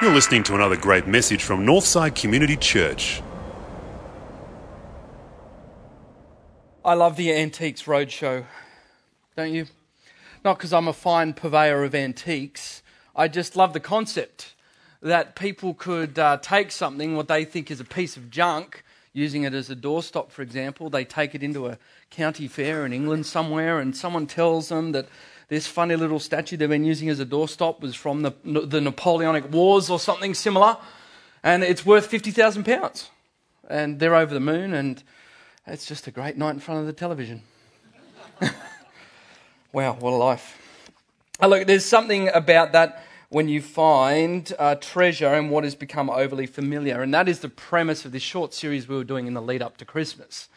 You're listening to another great message from Northside Community Church. I love the Antiques Roadshow, don't you? Not because I'm a fine purveyor of antiques. I just love the concept that people could uh, take something, what they think is a piece of junk, using it as a doorstop, for example. They take it into a county fair in England somewhere, and someone tells them that this funny little statue they've been using as a doorstop was from the, the Napoleonic Wars or something similar, and it's worth £50,000. And they're over the moon, and it's just a great night in front of the television. wow, what a life. Oh, look, there's something about that when you find uh, treasure in what has become overly familiar. And that is the premise of this short series we were doing in the lead up to Christmas.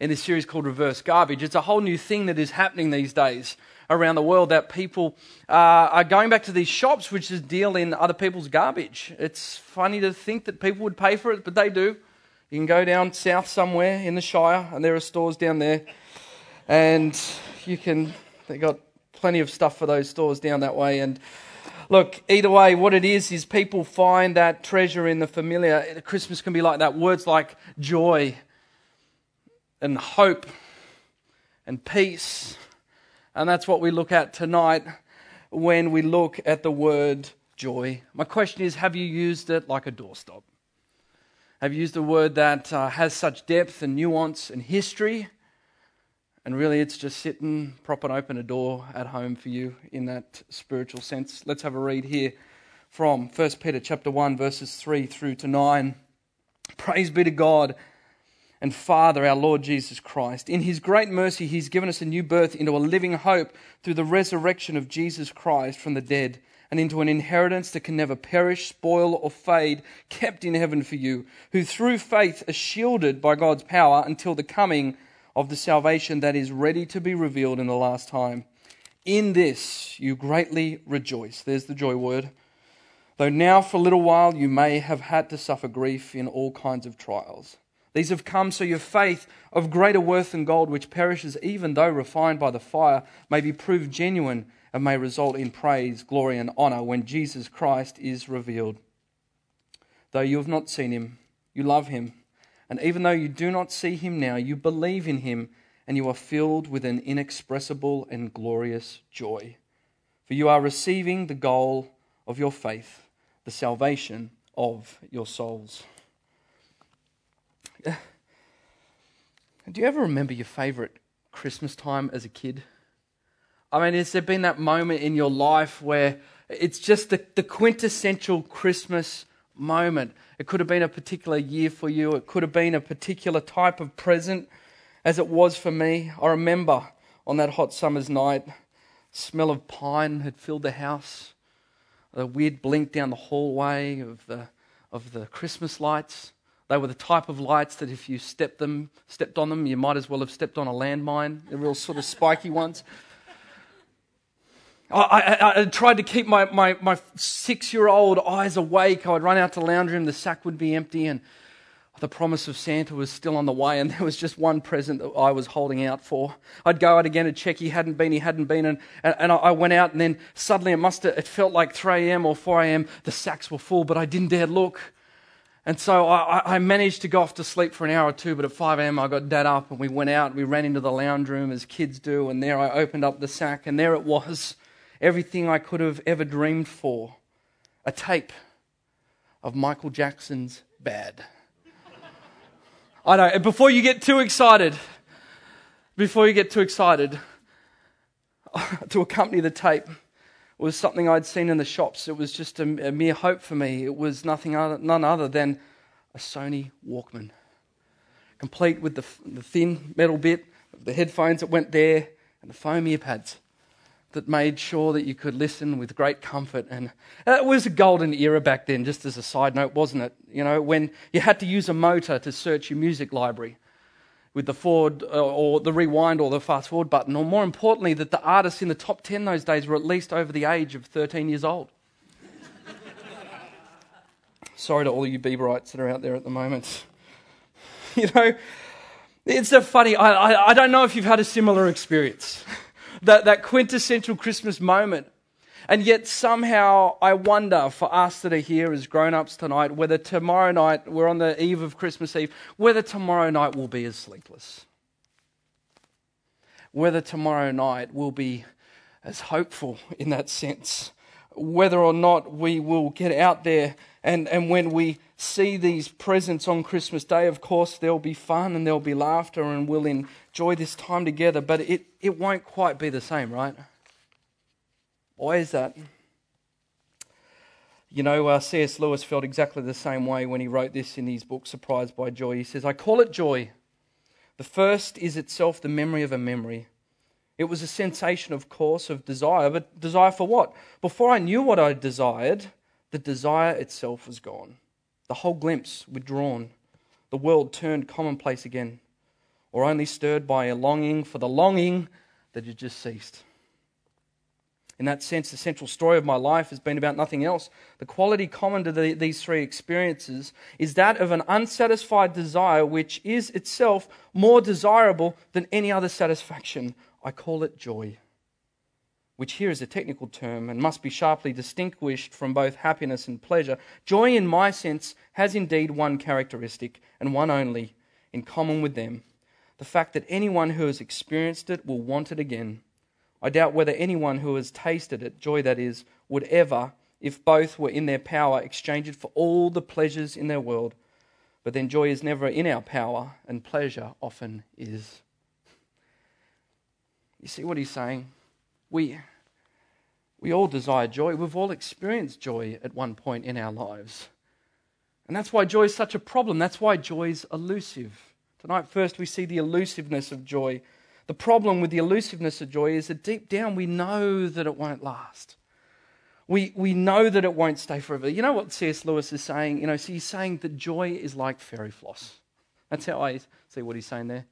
In this series called Reverse Garbage, it's a whole new thing that is happening these days around the world that people uh, are going back to these shops which just deal in other people's garbage. It's funny to think that people would pay for it, but they do. You can go down south somewhere in the Shire, and there are stores down there, and you can. They got plenty of stuff for those stores down that way, and Look, either way, what it is is people find that treasure in the familiar. Christmas can be like that. Words like joy and hope and peace. And that's what we look at tonight when we look at the word joy. My question is have you used it like a doorstop? Have you used a word that uh, has such depth and nuance and history? And really, it's just sitting, propping open a door at home for you in that spiritual sense. Let's have a read here from 1 Peter chapter 1, verses 3 through to 9. Praise be to God and Father, our Lord Jesus Christ. In his great mercy, he's given us a new birth into a living hope through the resurrection of Jesus Christ from the dead and into an inheritance that can never perish, spoil, or fade, kept in heaven for you, who through faith are shielded by God's power until the coming of the salvation that is ready to be revealed in the last time. In this you greatly rejoice. There's the joy word. Though now for a little while you may have had to suffer grief in all kinds of trials. These have come so your faith, of greater worth than gold, which perishes even though refined by the fire, may be proved genuine and may result in praise, glory, and honor when Jesus Christ is revealed. Though you have not seen him, you love him. And even though you do not see him now, you believe in him and you are filled with an inexpressible and glorious joy. For you are receiving the goal of your faith, the salvation of your souls. Do you ever remember your favorite Christmas time as a kid? I mean, has there been that moment in your life where it's just the, the quintessential Christmas moment. It could have been a particular year for you, it could have been a particular type of present, as it was for me. I remember on that hot summer's night, smell of pine had filled the house, the weird blink down the hallway of the, of the Christmas lights. They were the type of lights that if you stepped them, stepped on them, you might as well have stepped on a landmine. The real sort of spiky ones. I, I, I, tried to keep my, my, my six year old eyes awake. I would run out to the lounge room, the sack would be empty, and the promise of Santa was still on the way, and there was just one present that I was holding out for. I'd go out again and check he hadn't been, he hadn't been, and, and I went out, and then suddenly it must have, it felt like 3 a.m. or 4 a.m. The sacks were full, but I didn't dare look. And so I, I, managed to go off to sleep for an hour or two, but at 5 a.m. I got dad up and we went out. We ran into the lounge room as kids do, and there I opened up the sack, and there it was everything I could have ever dreamed for a tape of Michael Jackson's Bad. I know, before you get too excited, before you get too excited, to accompany the tape was something I'd seen in the shops. It was just a, a mere hope for me. It was nothing other, none other than a Sony Walkman, complete with the, the thin metal bit, the headphones that went there, and the foam ear pads that made sure that you could listen with great comfort. And it was a golden era back then, just as a side note, wasn't it? You know, when you had to use a motor to search your music library with the forward uh, or the rewind or the fast forward button, or more importantly, that the artists in the top 10 those days were at least over the age of 13 years old. Sorry to all you Bieberites that are out there at the moment. you know, it's so funny. I, I, I don't know if you've had a similar experience. that, that quintessential Christmas moment. And yet, somehow, I wonder for us that are here as grown ups tonight, whether tomorrow night, we're on the eve of Christmas Eve, whether tomorrow night will be as sleepless. Whether tomorrow night will be as hopeful in that sense. Whether or not we will get out there and, and when we see these presents on Christmas Day, of course, there'll be fun and there'll be laughter and we'll enjoy this time together, but it, it won't quite be the same, right? Why is that? You know, uh, C.S. Lewis felt exactly the same way when he wrote this in his book, Surprised by Joy. He says, I call it joy. The first is itself the memory of a memory. It was a sensation, of course, of desire, but desire for what? Before I knew what I desired, the desire itself was gone. The whole glimpse withdrawn. The world turned commonplace again, or only stirred by a longing for the longing that had just ceased. In that sense, the central story of my life has been about nothing else. The quality common to the, these three experiences is that of an unsatisfied desire which is itself more desirable than any other satisfaction. I call it joy which here is a technical term and must be sharply distinguished from both happiness and pleasure, joy, in my sense, has indeed one characteristic, and one only, in common with them the fact that anyone who has experienced it will want it again. I doubt whether anyone who has tasted it, joy that is, would ever, if both were in their power, exchange it for all the pleasures in their world. But then joy is never in our power, and pleasure often is. You see what he's saying? We, we all desire joy. We've all experienced joy at one point in our lives. And that's why joy is such a problem. That's why joy is elusive. Tonight, first, we see the elusiveness of joy. The problem with the elusiveness of joy is that deep down we know that it won't last. We, we know that it won't stay forever. You know what C.S. Lewis is saying? You know, so he's saying that joy is like fairy floss. That's how I see what he's saying there.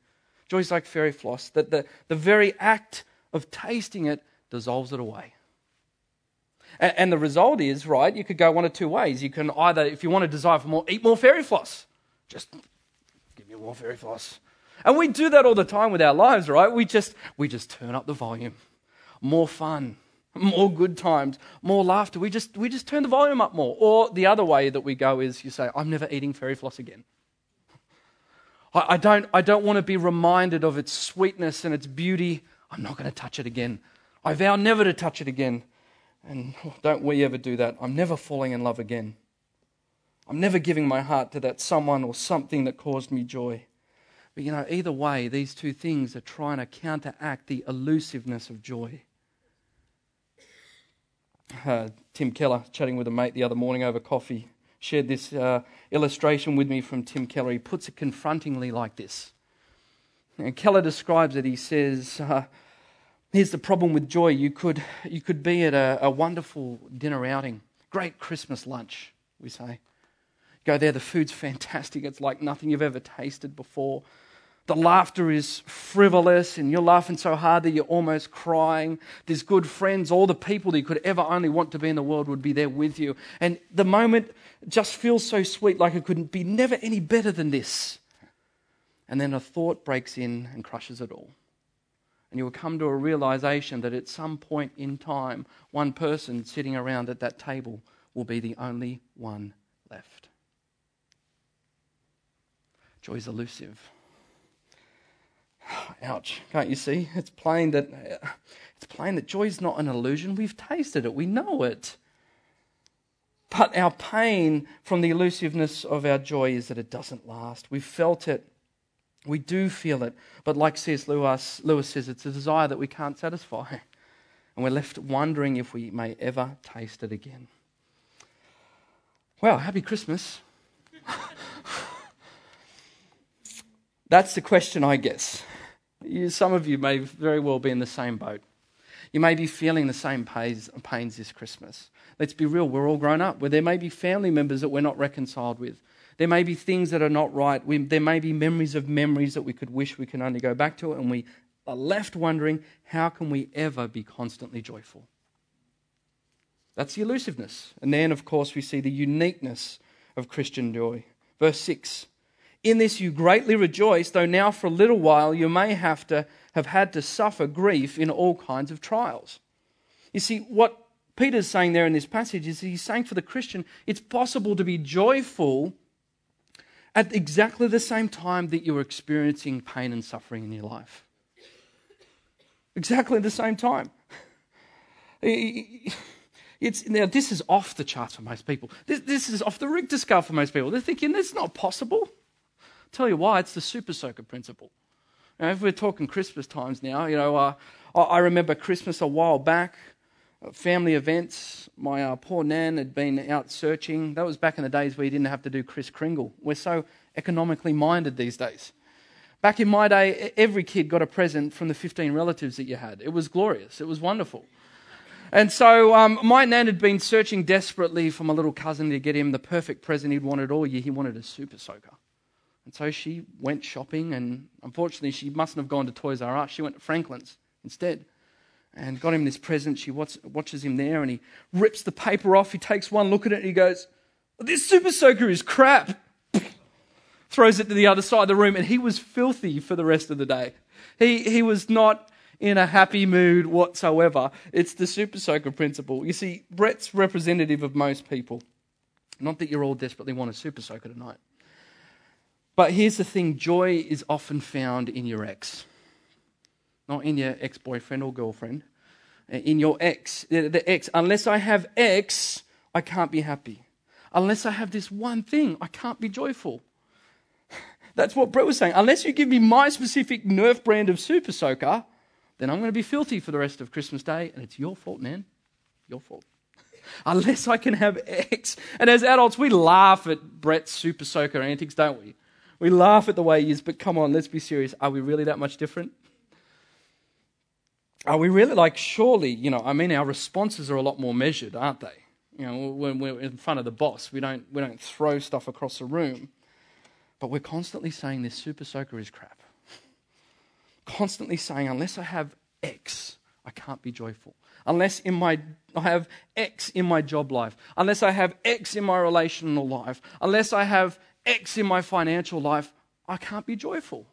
Joy is like fairy floss, that the, the very act of tasting it dissolves it away. And, and the result is, right, you could go one of two ways. You can either, if you want to desire for more, eat more fairy floss. Just give me more fairy floss. And we do that all the time with our lives, right? We just, we just turn up the volume. More fun, more good times, more laughter. We just, we just turn the volume up more. Or the other way that we go is you say, I'm never eating fairy floss again. I, I don't, I don't want to be reminded of its sweetness and its beauty. I'm not going to touch it again. I vow never to touch it again. And don't we ever do that? I'm never falling in love again. I'm never giving my heart to that someone or something that caused me joy. But you know, either way, these two things are trying to counteract the elusiveness of joy. Uh, Tim Keller, chatting with a mate the other morning over coffee, shared this uh, illustration with me from Tim Keller. He puts it confrontingly like this. And Keller describes it. He says, uh, Here's the problem with joy you could, you could be at a, a wonderful dinner outing, great Christmas lunch, we say. Go there, the food's fantastic. It's like nothing you've ever tasted before. The laughter is frivolous, and you're laughing so hard that you're almost crying. There's good friends, all the people that you could ever only want to be in the world would be there with you. And the moment just feels so sweet, like it couldn't be never any better than this. And then a thought breaks in and crushes it all. And you will come to a realization that at some point in time, one person sitting around at that table will be the only one left. Joy is elusive. Ouch! Can't you see? It's plain that it's plain that joy is not an illusion. We've tasted it. We know it. But our pain from the elusiveness of our joy is that it doesn't last. We've felt it. We do feel it, but like C.S. Lewis, Lewis says, it's a desire that we can't satisfy. And we're left wondering if we may ever taste it again. Well, happy Christmas. That's the question, I guess. You, some of you may very well be in the same boat. You may be feeling the same pains, pains this Christmas. Let's be real, we're all grown up, where there may be family members that we're not reconciled with. There may be things that are not right. We, there may be memories of memories that we could wish we can only go back to, and we are left wondering how can we ever be constantly joyful? That's the elusiveness. And then, of course, we see the uniqueness of Christian joy. Verse 6 In this you greatly rejoice, though now for a little while you may have to have had to suffer grief in all kinds of trials. You see, what Peter's saying there in this passage is he's saying for the Christian, it's possible to be joyful at exactly the same time that you're experiencing pain and suffering in your life. Exactly the same time. It's, now, this is off the charts for most people. This, this is off the Richter scale for most people. They're thinking, that's not possible. I'll tell you why, it's the super soaker principle. Now, if we're talking Christmas times now, you know, uh, I remember Christmas a while back, uh, family events. My uh, poor nan had been out searching. That was back in the days where you didn't have to do Kris Kringle. We're so economically minded these days. Back in my day, every kid got a present from the 15 relatives that you had. It was glorious, it was wonderful. And so um, my nan had been searching desperately for my little cousin to get him the perfect present he'd wanted all year. He wanted a super soaker. And so she went shopping, and unfortunately, she mustn't have gone to Toys R Us. She went to Franklin's instead and got him this present. She watches him there, and he rips the paper off. He takes one look at it, and he goes, This super soaker is crap. Throws it to the other side of the room, and he was filthy for the rest of the day. He, he was not in a happy mood whatsoever. It's the super soaker principle. You see, Brett's representative of most people. Not that you're all desperately want a super soaker tonight. But here's the thing joy is often found in your ex, not in your ex boyfriend or girlfriend. Uh, in your ex, the ex. Unless I have X, I can't be happy. Unless I have this one thing, I can't be joyful. That's what Brett was saying. Unless you give me my specific Nerf brand of Super Soaker, then I'm going to be filthy for the rest of Christmas Day, and it's your fault, man. Your fault. Unless I can have X. And as adults, we laugh at Brett's super soaker antics, don't we? We laugh at the way he is, but come on, let's be serious. Are we really that much different? Are we really like, surely, you know, I mean, our responses are a lot more measured, aren't they? You know, when we're in front of the boss, we don't, we don't throw stuff across the room, but we're constantly saying this super soaker is crap constantly saying, unless I have X, I can't be joyful. Unless in my, I have X in my job life, unless I have X in my relational life, unless I have X in my financial life, I can't be joyful.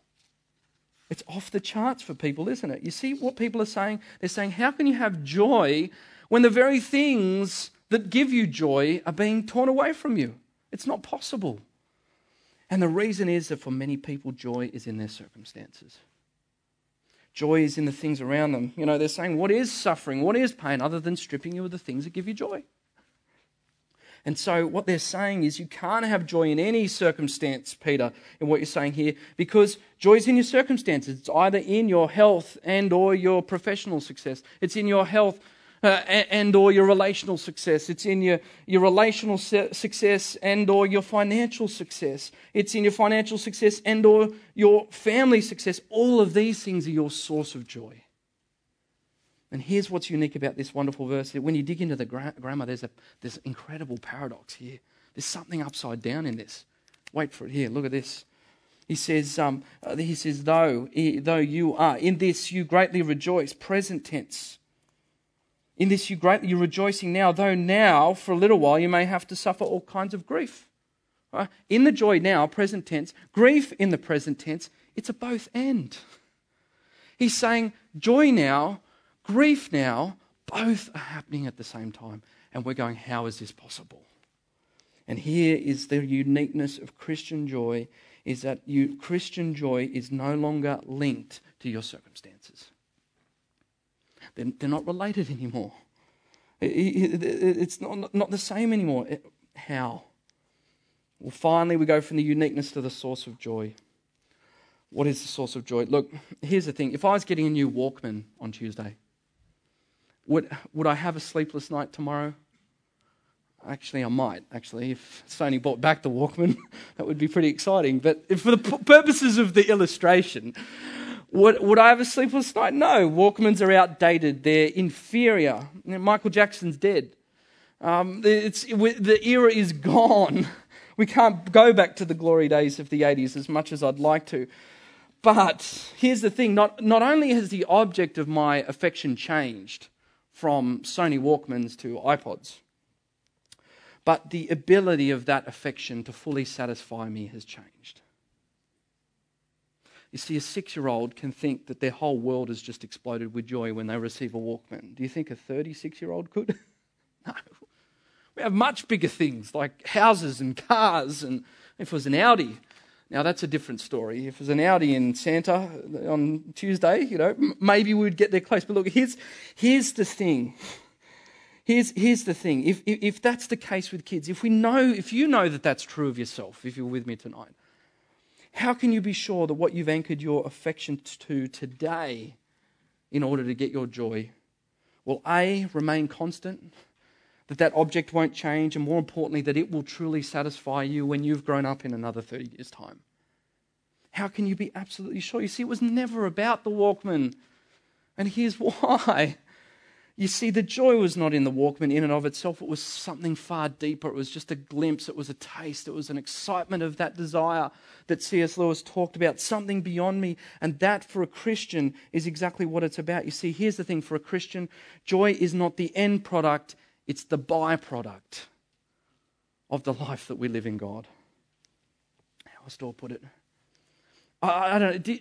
It's off the charts for people, isn't it? You see what people are saying? They're saying, How can you have joy when the very things that give you joy are being torn away from you? It's not possible. And the reason is that for many people, joy is in their circumstances. Joy is in the things around them. You know, they're saying, What is suffering? What is pain other than stripping you of the things that give you joy? And so, what they're saying is, you can't have joy in any circumstance, Peter, in what you're saying here, because joy is in your circumstances. It's either in your health and or your professional success. It's in your health uh, and or your relational success. It's in your, your relational success and or your financial success. It's in your financial success and or your family success. All of these things are your source of joy. And here's what's unique about this wonderful verse. When you dig into the gra- grammar, there's a this incredible paradox here. There's something upside down in this. Wait for it here. Look at this. He says, um, uh, he says, though, though you are, in this you greatly rejoice, present tense. In this you greatly you're rejoicing now, though now, for a little while, you may have to suffer all kinds of grief. Right? In the joy now, present tense, grief in the present tense, it's a both end. He's saying joy now, grief now, both are happening at the same time. And we're going, how is this possible? And here is the uniqueness of Christian joy is that you, Christian joy is no longer linked to your circumstances. They're, they're not related anymore. It's not, not the same anymore. How? Well, finally, we go from the uniqueness to the source of joy. What is the source of joy? Look, here's the thing. If I was getting a new Walkman on Tuesday, would, would I have a sleepless night tomorrow? Actually, I might. Actually, if Sony bought back the Walkman, that would be pretty exciting. But for the purposes of the illustration, would, would I have a sleepless night? No. Walkmans are outdated. They're inferior. Michael Jackson's dead. Um, it's, the era is gone. We can't go back to the glory days of the 80s as much as I'd like to. But here's the thing not, not only has the object of my affection changed from Sony Walkmans to iPods, but the ability of that affection to fully satisfy me has changed. You see, a six year old can think that their whole world has just exploded with joy when they receive a Walkman. Do you think a 36 year old could? no. We have much bigger things like houses and cars, and if it was an Audi, now that's a different story. If was an Audi in Santa on Tuesday, you know, maybe we would get there close. But look, here's, here's the thing. Here's, here's the thing. If, if, if that's the case with kids, if we know, if you know that that's true of yourself, if you're with me tonight, how can you be sure that what you've anchored your affection to today in order to get your joy will A, remain constant, that that object won't change, and more importantly, that it will truly satisfy you when you've grown up in another 30 years' time? How can you be absolutely sure? You see, it was never about the Walkman. And here's why. You see, the joy was not in the Walkman in and of itself. It was something far deeper. It was just a glimpse. It was a taste. It was an excitement of that desire that C.S. Lewis talked about, something beyond me. And that, for a Christian, is exactly what it's about. You see, here's the thing for a Christian joy is not the end product, it's the byproduct of the life that we live in God. How I put it? I, I don't know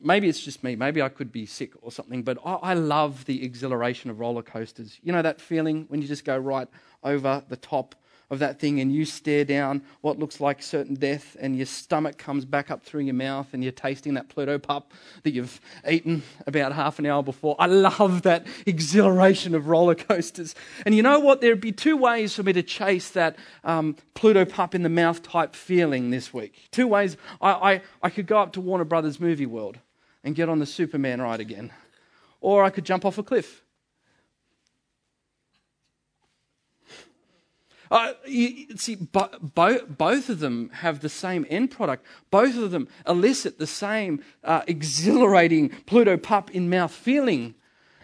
maybe it's just me. Maybe I could be sick or something, but I, I, love the exhilaration of roller coasters. You know that feeling when you just go right over the top of that thing and you stare down what looks like certain death and your stomach comes back up through your mouth and you're tasting that Pluto pup that you've eaten about half an hour before. I love that exhilaration of roller coasters. And you know what? There'd be two ways for me to chase that um, Pluto pup in the mouth type feeling this week. Two ways. I, I, I could go up to Warner Brothers Movie World and get on the Superman ride again. Or I could jump off a cliff. Uh, you, see, bo- bo- both of them have the same end product. Both of them elicit the same uh, exhilarating Pluto pup in mouth feeling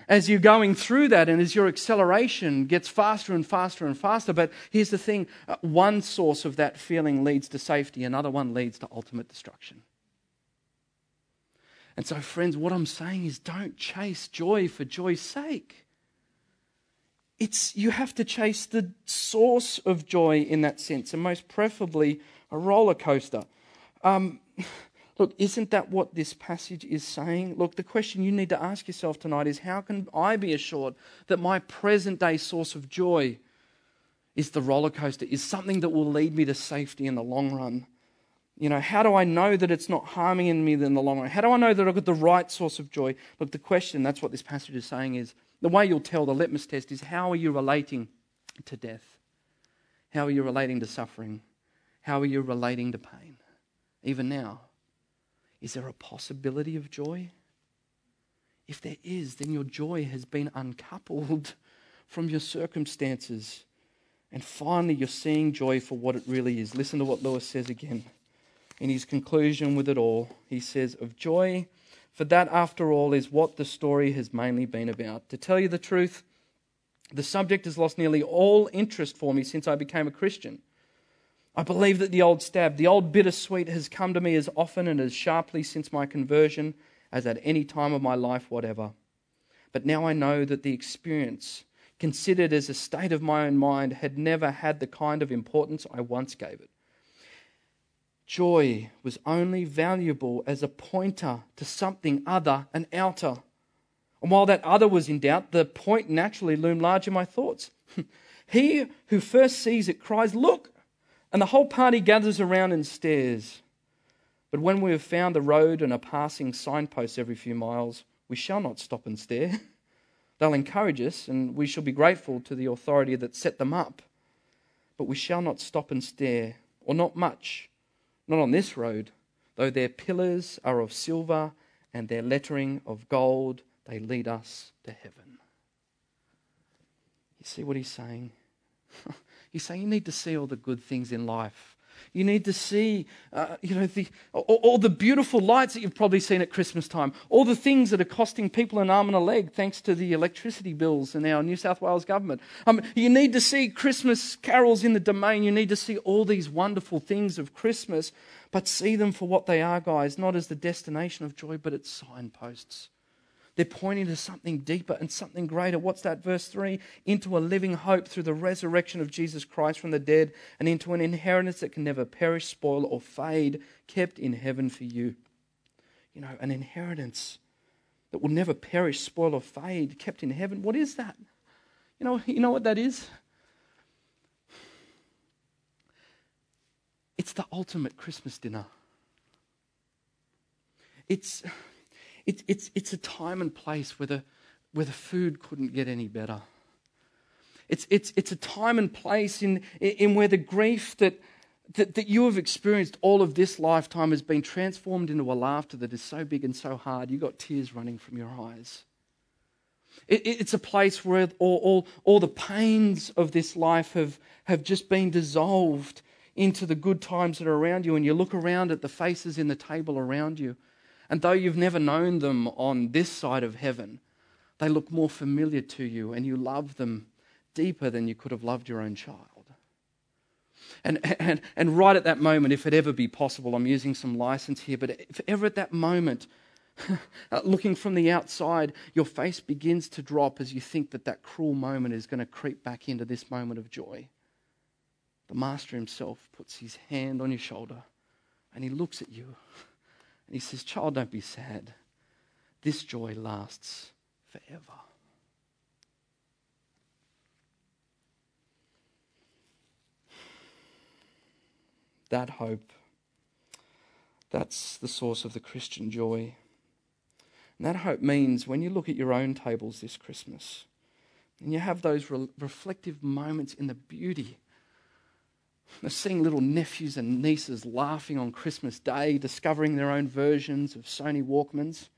as you're going through that and as your acceleration gets faster and faster and faster. But here's the thing uh, one source of that feeling leads to safety, another one leads to ultimate destruction. And so, friends, what I'm saying is don't chase joy for joy's sake. It's, you have to chase the source of joy in that sense, and most preferably a roller coaster. Um, look, isn't that what this passage is saying? Look, the question you need to ask yourself tonight is how can I be assured that my present day source of joy is the roller coaster, is something that will lead me to safety in the long run? You know, how do I know that it's not harming me in the long run? How do I know that I've got the right source of joy? Look, the question, that's what this passage is saying, is the way you'll tell the litmus test is how are you relating to death? How are you relating to suffering? How are you relating to pain? Even now, is there a possibility of joy? If there is, then your joy has been uncoupled from your circumstances. And finally, you're seeing joy for what it really is. Listen to what Lewis says again in his conclusion with it all, he says, of joy, for that, after all, is what the story has mainly been about. To tell you the truth, the subject has lost nearly all interest for me since I became a Christian. I believe that the old stab, the old bittersweet, has come to me as often and as sharply since my conversion as at any time of my life whatever. But now I know that the experience, considered as a state of my own mind, had never had the kind of importance I once gave it. Joy was only valuable as a pointer to something other and outer. And while that other was in doubt, the point naturally loomed large in my thoughts. he who first sees it cries, Look! And the whole party gathers around and stares. But when we have found the road and are passing signposts every few miles, we shall not stop and stare. They'll encourage us, and we shall be grateful to the authority that set them up. But we shall not stop and stare, or not much not on this road, though their pillars are of silver and their lettering of gold, they lead us to heaven. You see what he's saying? he's saying you need to see all the good things in life you need to see, uh, you know, the, all, all, the beautiful lights that you've probably seen at Christmas time, all the things that are costing people an arm and a leg thanks to the electricity bills in our New South Wales government. Um, you need to see Christmas carols in the domain. You need to see all these wonderful things of Christmas, but see them for what they are, guys, not as the destination of joy, but as signposts. They're pointing to something deeper and something greater. What's that? Verse 3 into a living hope through the resurrection of Jesus Christ from the dead and into an inheritance that can never perish, spoil, or fade, kept in heaven for you. you know, an inheritance that will never perish, spoil, or fade, kept in heaven. What is that? You know, you know what that is? It's the ultimate Christmas dinner. It's, it, it's, it's a time and place where the, where the food couldn't get any better. It's, it's, it's a time and place in, in where the grief that, that, that you have experienced all of this lifetime has been transformed into a laughter that is so big and so hard, you've got tears running from your eyes. It, it's a place where all, all, all the pains of this life have, have just been dissolved into the good times that are around you, and you look around at the faces in the table around you, and though you've never known them on this side of heaven, they look more familiar to you, and you love them deeper than you could have loved your own child. And, and, and right at that moment, if it ever be possible, I'm using some license here, but if ever at that moment, uh, looking from the outside, your face begins to drop as you think that that cruel moment is going to creep back into this moment of joy. The Master himself puts his hand on your shoulder and he looks at you and he says, Child, don't be sad. This joy lasts forever. That hope, that's the source of the Christian joy. And that hope means when you look at your own tables this Christmas and you have those re- reflective moments in the beauty of seeing little nephews and nieces laughing on Christmas Day, discovering their own versions of Sony Walkmans.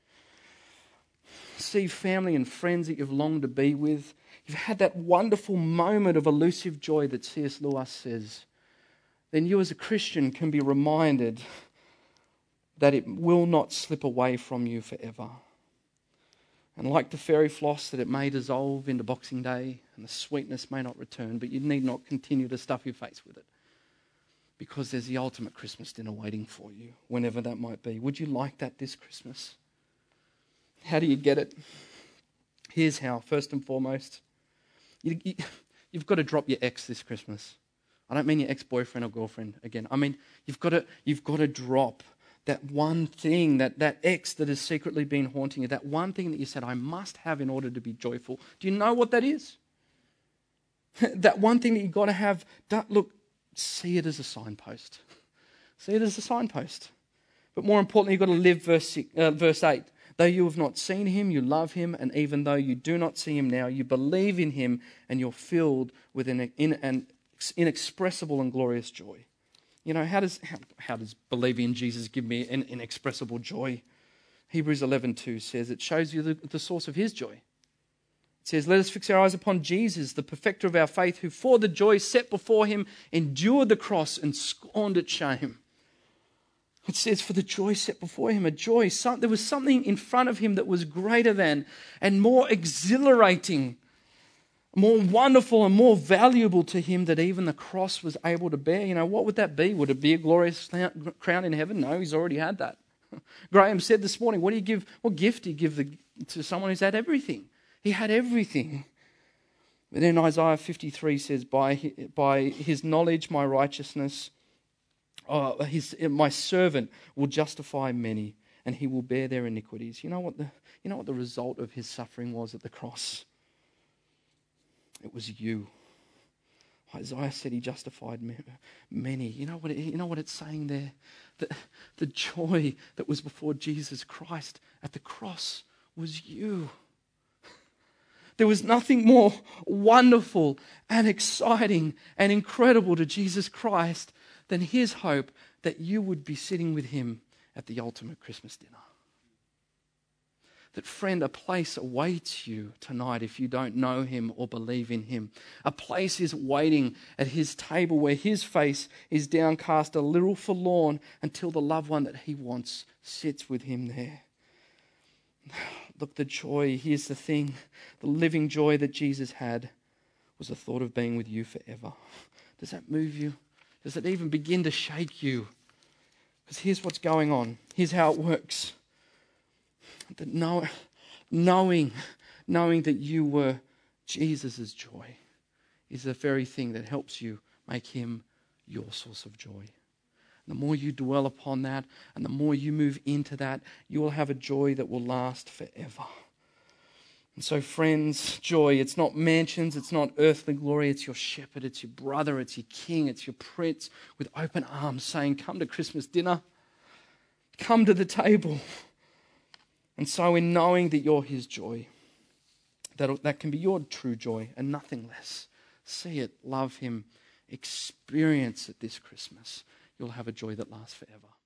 See family and friends that you've longed to be with. You've had that wonderful moment of elusive joy that C.S. Lewis says. Then you, as a Christian, can be reminded that it will not slip away from you forever. And like the fairy floss, that it may dissolve into Boxing Day and the sweetness may not return, but you need not continue to stuff your face with it because there's the ultimate Christmas dinner waiting for you, whenever that might be. Would you like that this Christmas? How do you get it? Here's how. First and foremost, you, you, you've got to drop your ex this Christmas. I don't mean your ex boyfriend or girlfriend again. I mean, you've got to, you've got to drop that one thing, that, that ex that has secretly been haunting you, that one thing that you said, I must have in order to be joyful. Do you know what that is? that one thing that you've got to have. Look, see it as a signpost. See it as a signpost. But more importantly, you've got to live verse, six, uh, verse 8. Though you have not seen him, you love him, and even though you do not see him now, you believe in him, and you're filled with an, in, an inexpressible and glorious joy. You know, how does, how, how does believing in Jesus give me an inexpressible joy? Hebrews 11.2 says it shows you the, the source of his joy. It says, Let us fix our eyes upon Jesus, the perfecter of our faith, who for the joy set before him endured the cross and scorned its shame. It says, For the joy set before him, a joy. Some, there was something in front of him that was greater than and more exhilarating more wonderful and more valuable to him that even the cross was able to bear. You know, what would that be? Would it be a glorious crown in heaven? No, he's already had that. Graham said this morning, what do you give, what gift do you give the, to someone who's had everything? He had everything. But then Isaiah 53 says, by, by his knowledge, my righteousness, uh, his, my servant will justify many, and he will bear their iniquities. You know what the, you know what the result of his suffering was at the cross? It was you. Isaiah said he justified many. You know what, it, you know what it's saying there? The, the joy that was before Jesus Christ at the cross was you. There was nothing more wonderful and exciting and incredible to Jesus Christ than his hope that you would be sitting with him at the ultimate Christmas dinner that, friend, a place awaits you tonight if you don't know him or believe in him. A place is waiting at his table where his face is downcast, a little forlorn, until the loved one that he wants sits with him there. Look, the joy, here's the thing the living joy that Jesus had was the thought of being with you forever. Does that move you? Does it even begin to shake you? Because here's what's going on. Here's how it works that know, knowing, knowing that you were Jesus' joy is the very thing that helps you make him your source of joy. The more you dwell upon that, and the more you move into that, you will have a joy that will last forever. And so, friends, joy, it's not mansions, it's not earthly glory, it's your shepherd, it's your brother, it's your king, it's your prince with open arms saying, Come to Christmas dinner, come to the table. And so, in knowing that you're his joy, that, that can be your true joy and nothing less. See it, love him, experience it this Christmas. You'll have a joy that lasts forever.